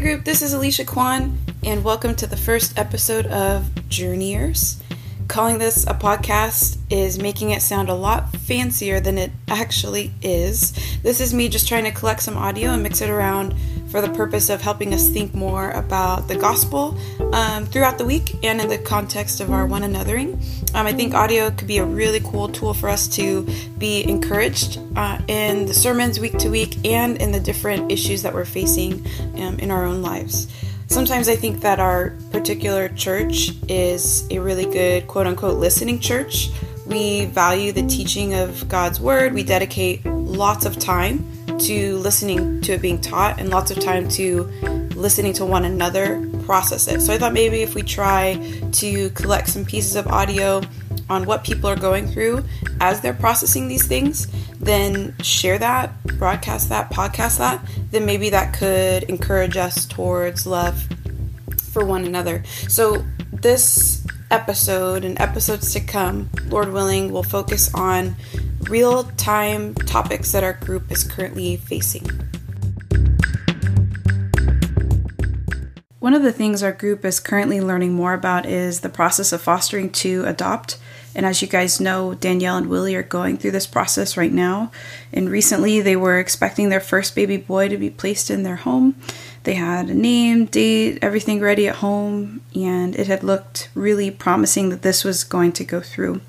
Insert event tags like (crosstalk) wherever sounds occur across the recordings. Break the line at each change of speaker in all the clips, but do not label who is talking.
group. This is Alicia Kwan, and welcome to the first episode of Journeyers. Calling this a podcast is making it sound a lot fancier than it actually is. This is me just trying to collect some audio and mix it around for the purpose of helping us think more about the gospel um, throughout the week and in the context of our one anothering. Um, I think audio could be a really cool tool for us to be encouraged uh, in the sermons week to week and in the different issues that we're facing um, in our own lives. Sometimes I think that our particular church is a really good quote unquote listening church. We value the teaching of God's word, we dedicate lots of time to listening to it being taught and lots of time to listening to one another process it. So I thought maybe if we try to collect some pieces of audio on what people are going through as they're processing these things, then share that, broadcast that, podcast that, then maybe that could encourage us towards love for one another. So this episode and episodes to come, Lord willing, will focus on real time topics that our group is currently facing. One of the things our group is currently learning more about is the process of fostering to adopt. And as you guys know, Danielle and Willie are going through this process right now. And recently they were expecting their first baby boy to be placed in their home. They had a name, date, everything ready at home, and it had looked really promising that this was going to go through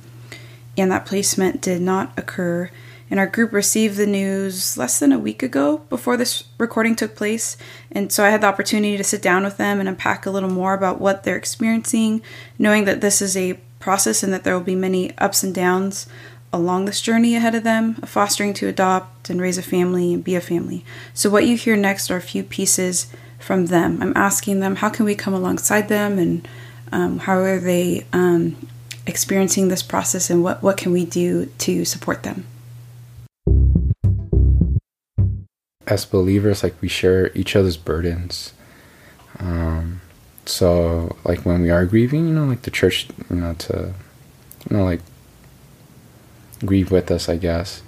and that placement did not occur. And our group received the news less than a week ago before this recording took place. And so I had the opportunity to sit down with them and unpack a little more about what they're experiencing, knowing that this is a process and that there will be many ups and downs along this journey ahead of them of fostering to adopt and raise a family and be a family. So, what you hear next are a few pieces from them. I'm asking them how can we come alongside them and um, how are they um, experiencing this process and what, what can we do to support them?
As believers, like we share each other's burdens. Um, so, like when we are grieving, you know, like the church, you know, to, you know, like grieve with us, I guess.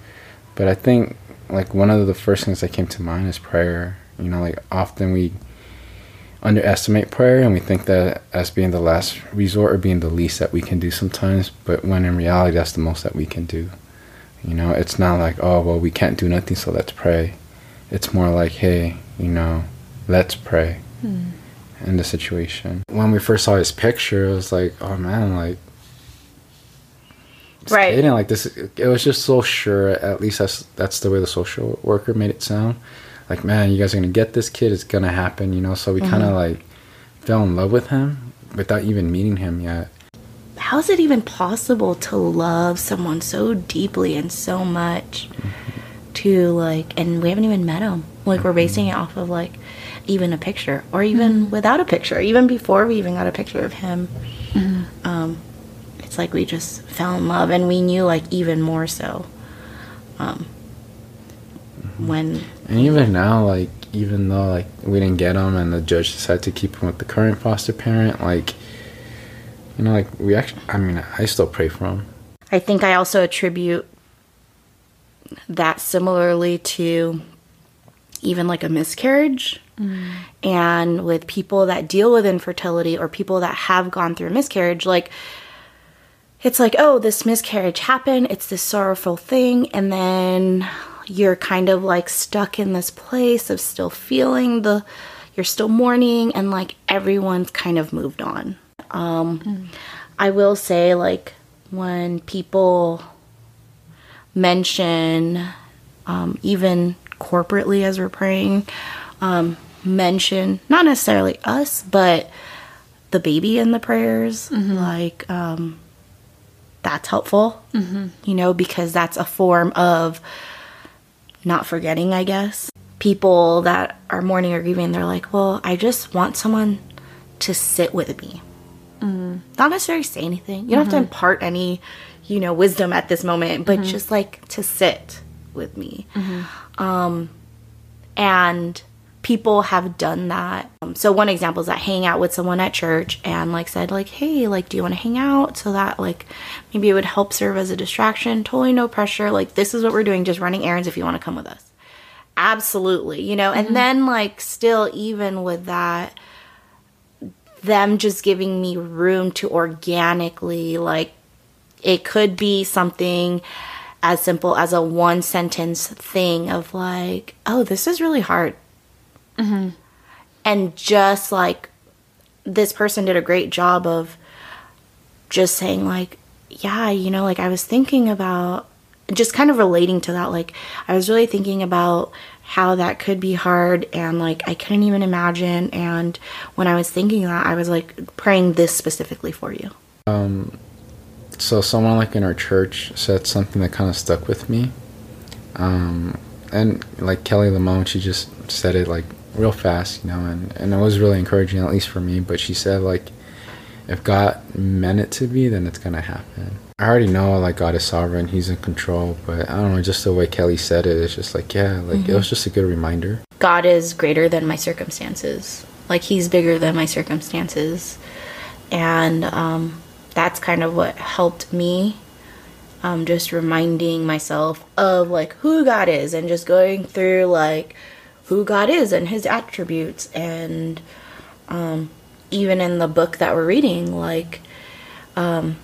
But I think like one of the first things that came to mind is prayer. You know, like often we underestimate prayer and we think that as being the last resort or being the least that we can do sometimes but when in reality that's the most that we can do you know it's not like oh well we can't do nothing so let's pray it's more like hey you know let's pray hmm. in the situation when we first saw his picture it was like oh man like
right
kidding. like this it was just so sure at least that's that's the way the social worker made it sound like, man, you guys are gonna get this kid. It's gonna happen, you know. So we mm-hmm. kind of like fell in love with him without even meeting him yet.
How is it even possible to love someone so deeply and so much mm-hmm. To like, and we haven't even met him? Like, mm-hmm. we're basing it off of like even a picture, or even mm-hmm. without a picture, even before we even got a picture of him. Mm-hmm. Um, it's like we just fell in love, and we knew like even more so. Um, when
and even now like even though like we didn't get him and the judge decided to keep him with the current foster parent like you know like we actually i mean i still pray for him
i think i also attribute that similarly to even like a miscarriage mm. and with people that deal with infertility or people that have gone through a miscarriage like it's like oh this miscarriage happened it's this sorrowful thing and then you're kind of like stuck in this place of still feeling the you're still mourning and like everyone's kind of moved on um mm. i will say like when people mention um, even corporately as we're praying um, mention not necessarily us but the baby in the prayers mm-hmm. like um, that's helpful mm-hmm. you know because that's a form of not forgetting, I guess. People that are mourning or grieving, they're like, well, I just want someone to sit with me. Mm. Not necessarily say anything. You don't mm-hmm. have to mm-hmm. impart any, you know, wisdom at this moment, but mm-hmm. just like to sit with me. Mm-hmm. Um, and people have done that. Um, so one example is that hang out with someone at church and like said like, "Hey, like do you want to hang out?" so that like maybe it would help serve as a distraction. Totally no pressure. Like this is what we're doing, just running errands if you want to come with us. absolutely, you know, and then like still even with that them just giving me room to organically like it could be something as simple as a one sentence thing of like, oh, this is really hard. Mm-hmm. And just like this person did a great job of just saying, like, yeah, you know, like I was thinking about just kind of relating to that. Like, I was really thinking about how that could be hard and like I couldn't even imagine. And when I was thinking that, I was like praying this specifically for you.
Um, so someone like in our church said something that kind of stuck with me um, and like kelly lamone she just said it like real fast you know and, and it was really encouraging at least for me but she said like if god meant it to be then it's gonna happen i already know like god is sovereign he's in control but i don't know just the way kelly said it it's just like yeah like it was just a good reminder
God is greater than my circumstances. Like he's bigger than my circumstances. And um, that's kind of what helped me. Um, just reminding myself of like who God is and just going through like who God is and his attributes. And um, even in the book that we're reading, like um,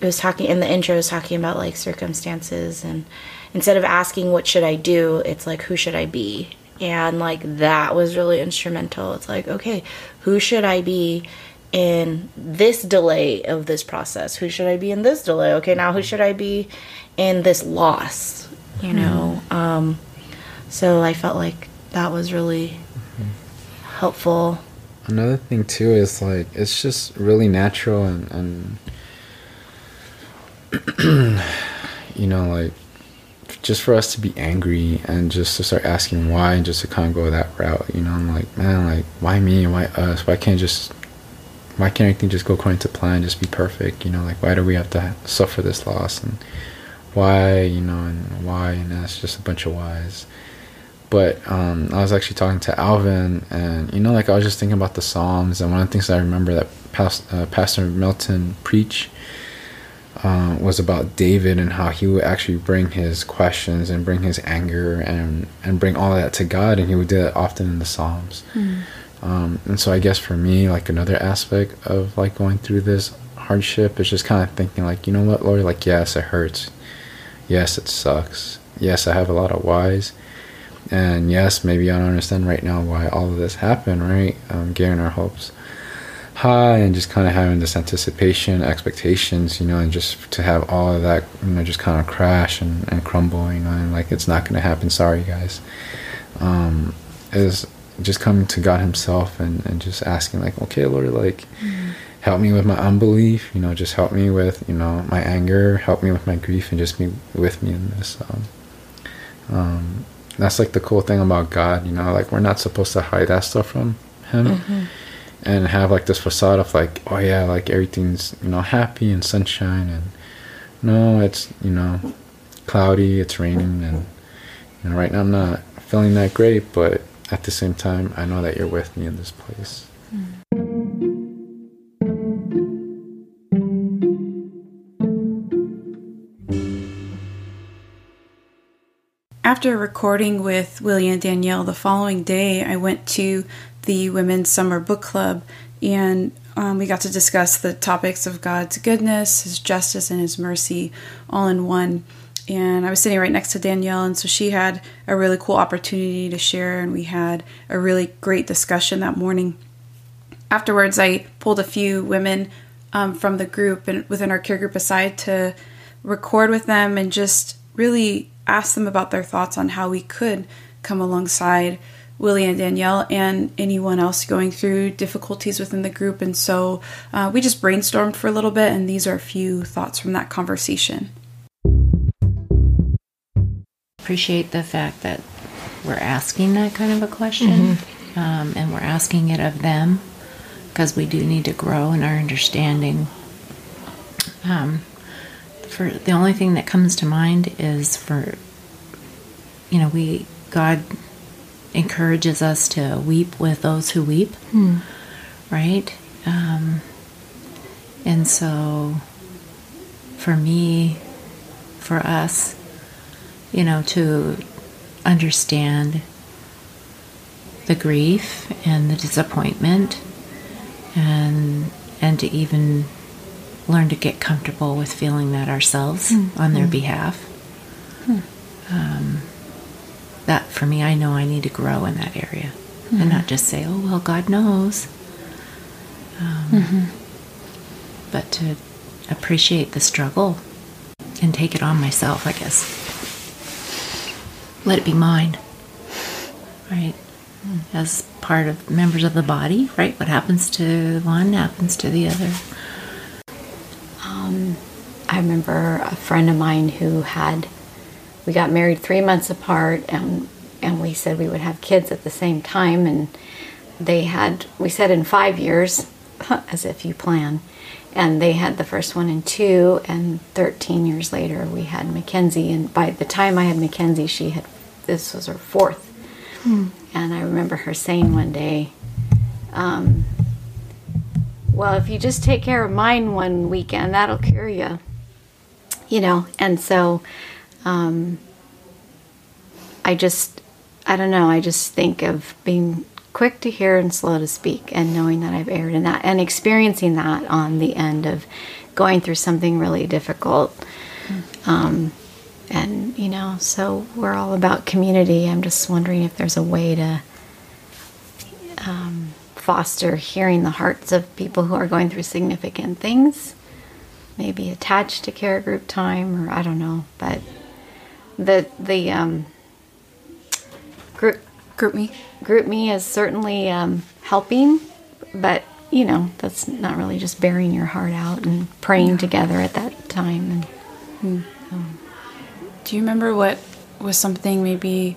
it was talking in the intro, it was talking about like circumstances. And instead of asking what should I do, it's like who should I be? and like that was really instrumental it's like okay who should i be in this delay of this process? Who should i be in this delay? Okay now who mm-hmm. should i be in this loss? You mm-hmm. know um so i felt like that was really mm-hmm. helpful.
Another thing too is like it's just really natural and and (clears throat) you know like just for us to be angry and just to start asking why and just to kind of go that route you know I'm like man like why me? Why us? Why can't just why can't everything just go according to plan just be perfect you know like why do we have to suffer this loss? And why you know and why? And that's just a bunch of whys. But um, I was actually talking to Alvin, and you know, like I was just thinking about the Psalms, and one of the things I remember that Pas- uh, Pastor Milton preached uh, was about David and how he would actually bring his questions and bring his anger and and bring all that to God, and he would do that often in the Psalms. Um, and so I guess for me, like another aspect of like going through this hardship is just kind of thinking like, you know what, Lord, like yes, it hurts. Yes, it sucks. Yes, I have a lot of whys. And yes, maybe I don't understand right now why all of this happened, right? Um, getting our hopes high and just kind of having this anticipation, expectations, you know, and just to have all of that, you know, just kind of crash and, and crumble, you know, and like it's not going to happen. Sorry, guys. Um, is just coming to God Himself and, and just asking, like, okay, Lord, like, help me with my unbelief, you know, just help me with, you know, my anger, help me with my grief, and just be with me in this. Um, um, that's like the cool thing about God, you know, like we're not supposed to hide that stuff from Him and have like this facade of like, oh yeah, like everything's, you know, happy and sunshine and no, it's, you know, cloudy, it's raining and, you know, right now I'm not feeling that great, but at the same time, I know that you're with me in this place.
After recording with Willie and Danielle the following day, I went to the Women's Summer Book Club and um, we got to discuss the topics of God's goodness, His justice, and His mercy all in one. And I was sitting right next to Danielle, and so she had a really cool opportunity to share, and we had a really great discussion that morning. Afterwards, I pulled a few women um, from the group and within our care group aside to record with them and just really ask them about their thoughts on how we could come alongside Willie and Danielle and anyone else going through difficulties within the group. And so uh, we just brainstormed for a little bit, and these are a few thoughts from that conversation.
Appreciate the fact that we're asking that kind of a question um, and we're asking it of them because we do need to grow in our understanding. Um, for the only thing that comes to mind is for you know we God encourages us to weep with those who weep, right? Um, and so for me, for us, you know, to understand the grief and the disappointment and and to even learn to get comfortable with feeling that ourselves hmm. on their hmm. behalf. Hmm. Um, that for me, I know I need to grow in that area and not just say, "Oh well, God knows," um, mm-hmm. but to appreciate the struggle and take it on myself. I guess let it be mine, right? As part of members of the body, right? What happens to one happens to the other.
Um, I remember a friend of mine who had, we got married three months apart, and and we said we would have kids at the same time, and they had, we said in five years, (laughs) as if you plan, and they had the first one in two, and 13 years later we had Mackenzie, and by the time I had Mackenzie, she had, this was her fourth, and I remember her saying one day, um, well, if you just take care of mine one weekend, that'll cure you. You know, and so um, I just, I don't know, I just think of being quick to hear and slow to speak and knowing that I've erred in that and experiencing that on the end of going through something really difficult. Um, and, so we're all about community. I'm just wondering if there's a way to um, foster hearing the hearts of people who are going through significant things, maybe attached to care group time, or I don't know. But the the um, group
GroupMe.
group me is certainly um, helping, but you know that's not really just bearing your heart out and praying together at that time. And
Do you remember what was something maybe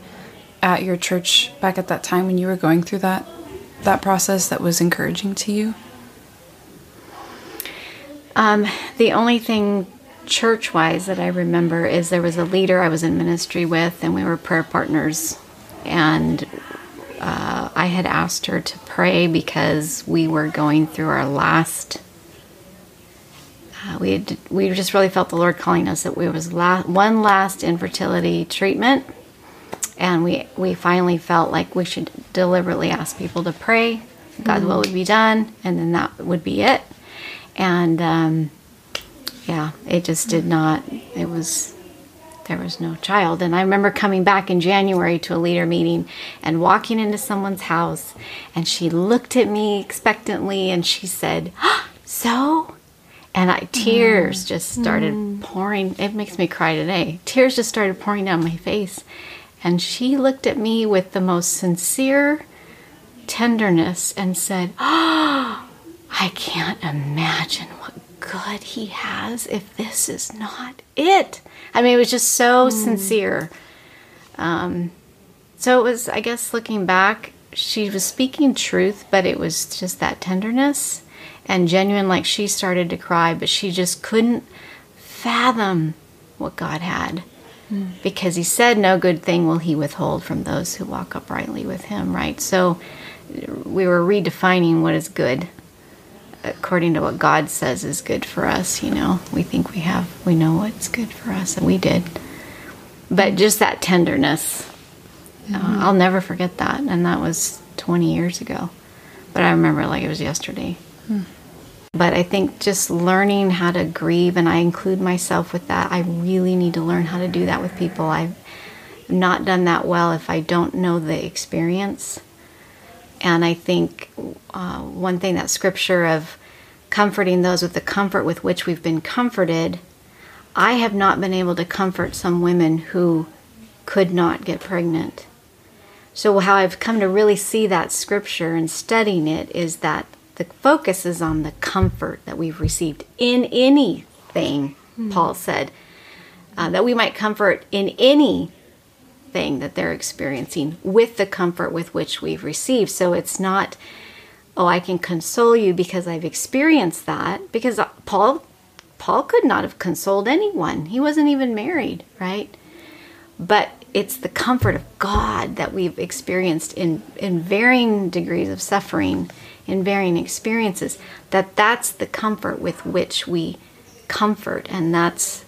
at your church back at that time when you were going through that that process that was encouraging to you?
Um, the only thing church wise that I remember is there was a leader I was in ministry with, and we were prayer partners. And uh, I had asked her to pray because we were going through our last. Uh, we had, we just really felt the Lord calling us that we was la- one last infertility treatment, and we we finally felt like we should deliberately ask people to pray, God's will would be done, and then that would be it. And um, yeah, it just did not. It was there was no child. And I remember coming back in January to a leader meeting and walking into someone's house, and she looked at me expectantly and she said, (gasps) "So." And I tears mm. just started mm. pouring. It makes me cry today. Tears just started pouring down my face. And she looked at me with the most sincere tenderness and said, "Oh, (gasps) I can't imagine what good he has if this is not it. I mean, it was just so mm. sincere. Um, so it was, I guess, looking back, she was speaking truth, but it was just that tenderness and genuine. Like she started to cry, but she just couldn't fathom what God had. Because he said, No good thing will he withhold from those who walk uprightly with him, right? So we were redefining what is good according to what God says is good for us, you know. We think we have, we know what's good for us, and we did. But just that tenderness, uh, I'll never forget that. And that was 20 years ago. But I remember like it was yesterday. But I think just learning how to grieve, and I include myself with that, I really need to learn how to do that with people. I've not done that well if I don't know the experience. And I think uh, one thing that scripture of comforting those with the comfort with which we've been comforted, I have not been able to comfort some women who could not get pregnant. So, how I've come to really see that scripture and studying it is that the focus is on the comfort that we've received in anything, Paul said, uh, that we might comfort in anything that they're experiencing with the comfort with which we've received. So it's not, oh, I can console you because I've experienced that. Because uh, Paul, Paul could not have consoled anyone. He wasn't even married, right? But it's the comfort of God that we've experienced in in varying degrees of suffering, in varying experiences. That that's the comfort with which we comfort, and that's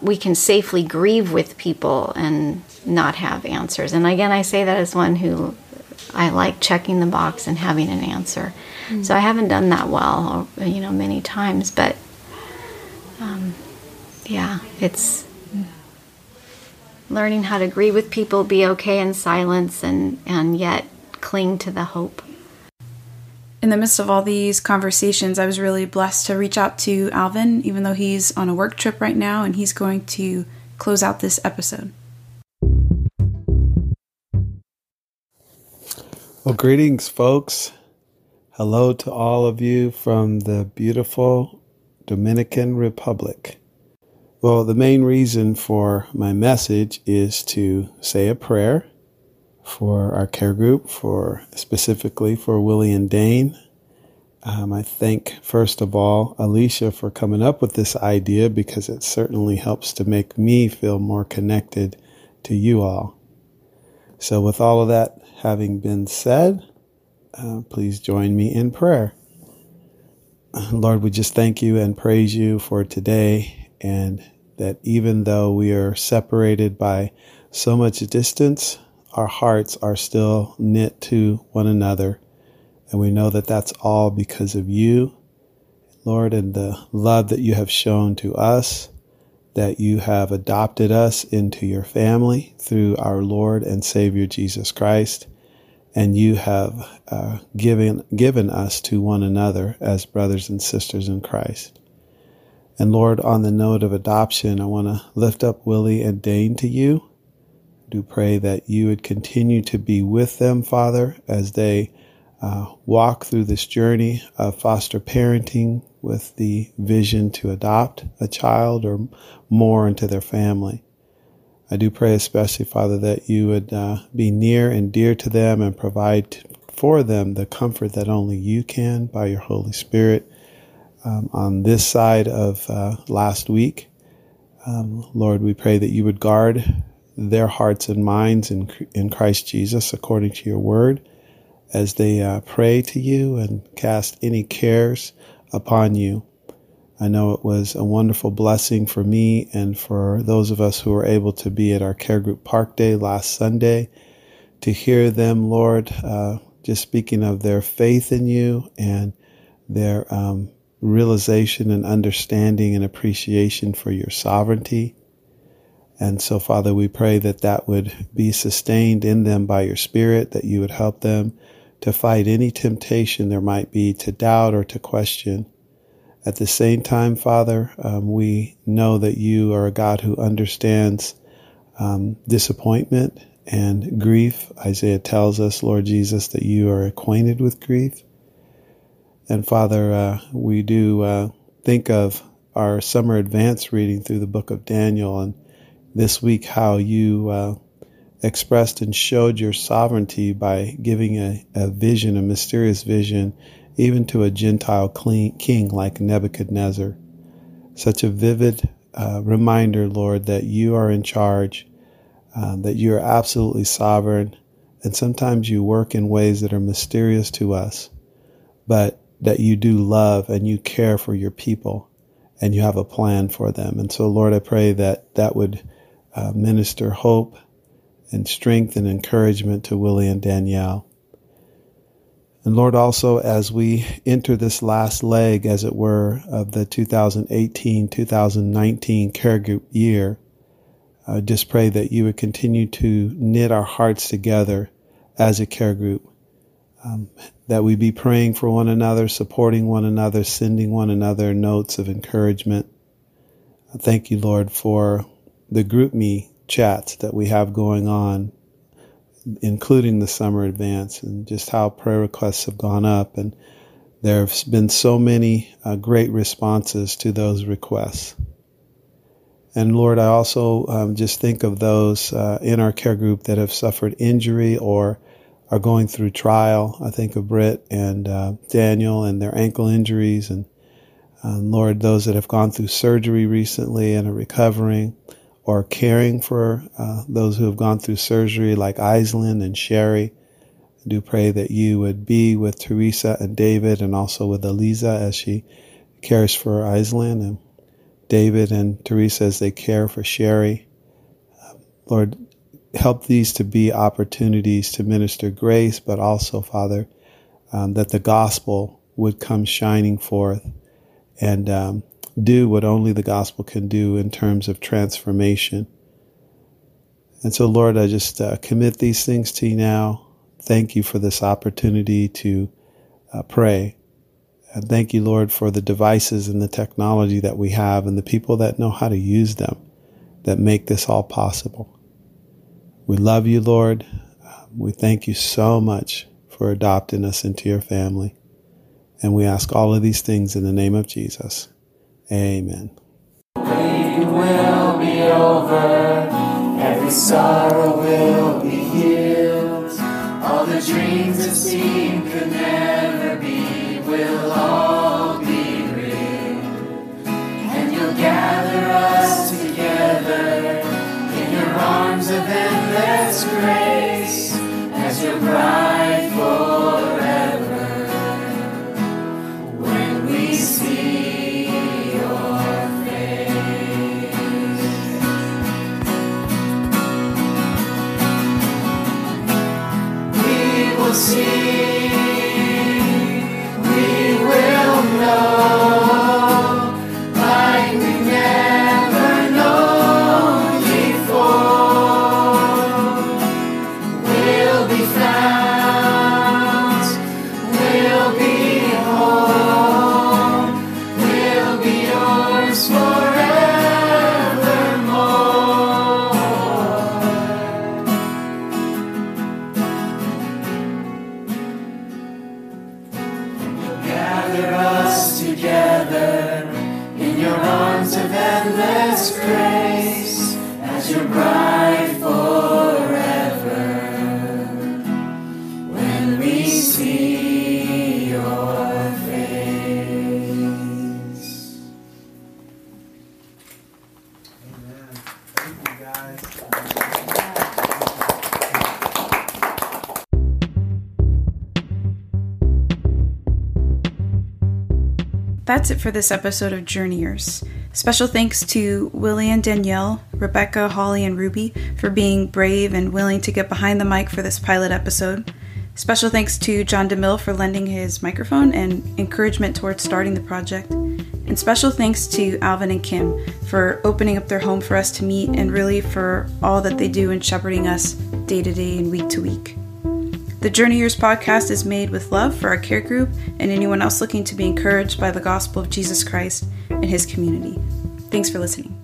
we can safely grieve with people and not have answers. And again, I say that as one who I like checking the box and having an answer. Mm. So I haven't done that well, you know, many times, but um, yeah, it's learning how to agree with people, be okay in silence, and, and yet cling to the hope.
In the midst of all these conversations, I was really blessed to reach out to Alvin, even though he's on a work trip right now, and he's going to close out this episode.
Well, greetings, folks. Hello to all of you from the beautiful Dominican Republic. Well, the main reason for my message is to say a prayer for our care group, for specifically for Willie and Dane. Um, I thank, first of all, Alicia for coming up with this idea because it certainly helps to make me feel more connected to you all. So, with all of that having been said, uh, please join me in prayer. Lord, we just thank you and praise you for today and that even though we are separated by so much distance, our hearts are still knit to one another. And we know that that's all because of you, Lord, and the love that you have shown to us, that you have adopted us into your family through our Lord and Savior Jesus Christ. And you have uh, given, given us to one another as brothers and sisters in Christ. And Lord, on the note of adoption, I want to lift up Willie and Dane to you. Do pray that you would continue to be with them, Father, as they uh, walk through this journey of foster parenting with the vision to adopt a child or more into their family. I do pray especially, Father, that you would uh, be near and dear to them and provide for them the comfort that only you can by your Holy Spirit um, on this side of uh, last week. Um, Lord, we pray that you would guard their hearts and minds in, in Christ Jesus according to your word as they uh, pray to you and cast any cares upon you. I know it was a wonderful blessing for me and for those of us who were able to be at our Care Group Park Day last Sunday to hear them, Lord, uh, just speaking of their faith in you and their um, realization and understanding and appreciation for your sovereignty. And so, Father, we pray that that would be sustained in them by your Spirit, that you would help them to fight any temptation there might be to doubt or to question. At the same time, Father, um, we know that you are a God who understands um, disappointment and grief. Isaiah tells us, Lord Jesus, that you are acquainted with grief. And Father, uh, we do uh, think of our summer advance reading through the book of Daniel, and this week how you uh, expressed and showed your sovereignty by giving a, a, vision, a mysterious vision, even to a Gentile king like Nebuchadnezzar. Such a vivid uh, reminder, Lord, that you are in charge, uh, that you are absolutely sovereign, and sometimes you work in ways that are mysterious to us. But that you do love and you care for your people and you have a plan for them. And so, Lord, I pray that that would uh, minister hope and strength and encouragement to Willie and Danielle. And Lord, also as we enter this last leg, as it were, of the 2018 2019 care group year, I just pray that you would continue to knit our hearts together as a care group um, that we be praying for one another, supporting one another, sending one another notes of encouragement. Thank you, Lord, for the GroupMe chats that we have going on, including the summer advance, and just how prayer requests have gone up. And there have been so many uh, great responses to those requests. And Lord, I also um, just think of those uh, in our care group that have suffered injury or are going through trial. I think of Britt and uh, Daniel and their ankle injuries, and uh, Lord, those that have gone through surgery recently and are recovering, or caring for uh, those who have gone through surgery, like Aislinn and Sherry. I do pray that you would be with Teresa and David, and also with Eliza as she cares for Aislinn, and David and Teresa as they care for Sherry. Lord, help these to be opportunities to minister grace, but also, Father, um, that the gospel would come shining forth and um, do what only the gospel can do in terms of transformation. And so, Lord, I just uh, commit these things to you now. Thank you for this opportunity to uh, pray. And thank you, Lord, for the devices and the technology that we have and the people that know how to use them that make this all possible. We love you, Lord. We thank you so much for adopting us into your family. And we ask all of these things in the name of Jesus. Amen.
Will be over, every sorrow will be healed. All the dreams seem
That's it for this episode of Journeyers. Special thanks to Willie and Danielle, Rebecca, Holly, and Ruby for being brave and willing to get behind the mic for this pilot episode. Special thanks to John DeMille for lending his microphone and encouragement towards starting the project. And special thanks to Alvin and Kim for opening up their home for us to meet and really for all that they do in shepherding us day to day and week to week. The Journeyers podcast is made with love for our care group and anyone else looking to be encouraged by the gospel of Jesus Christ and his community. Thanks for listening.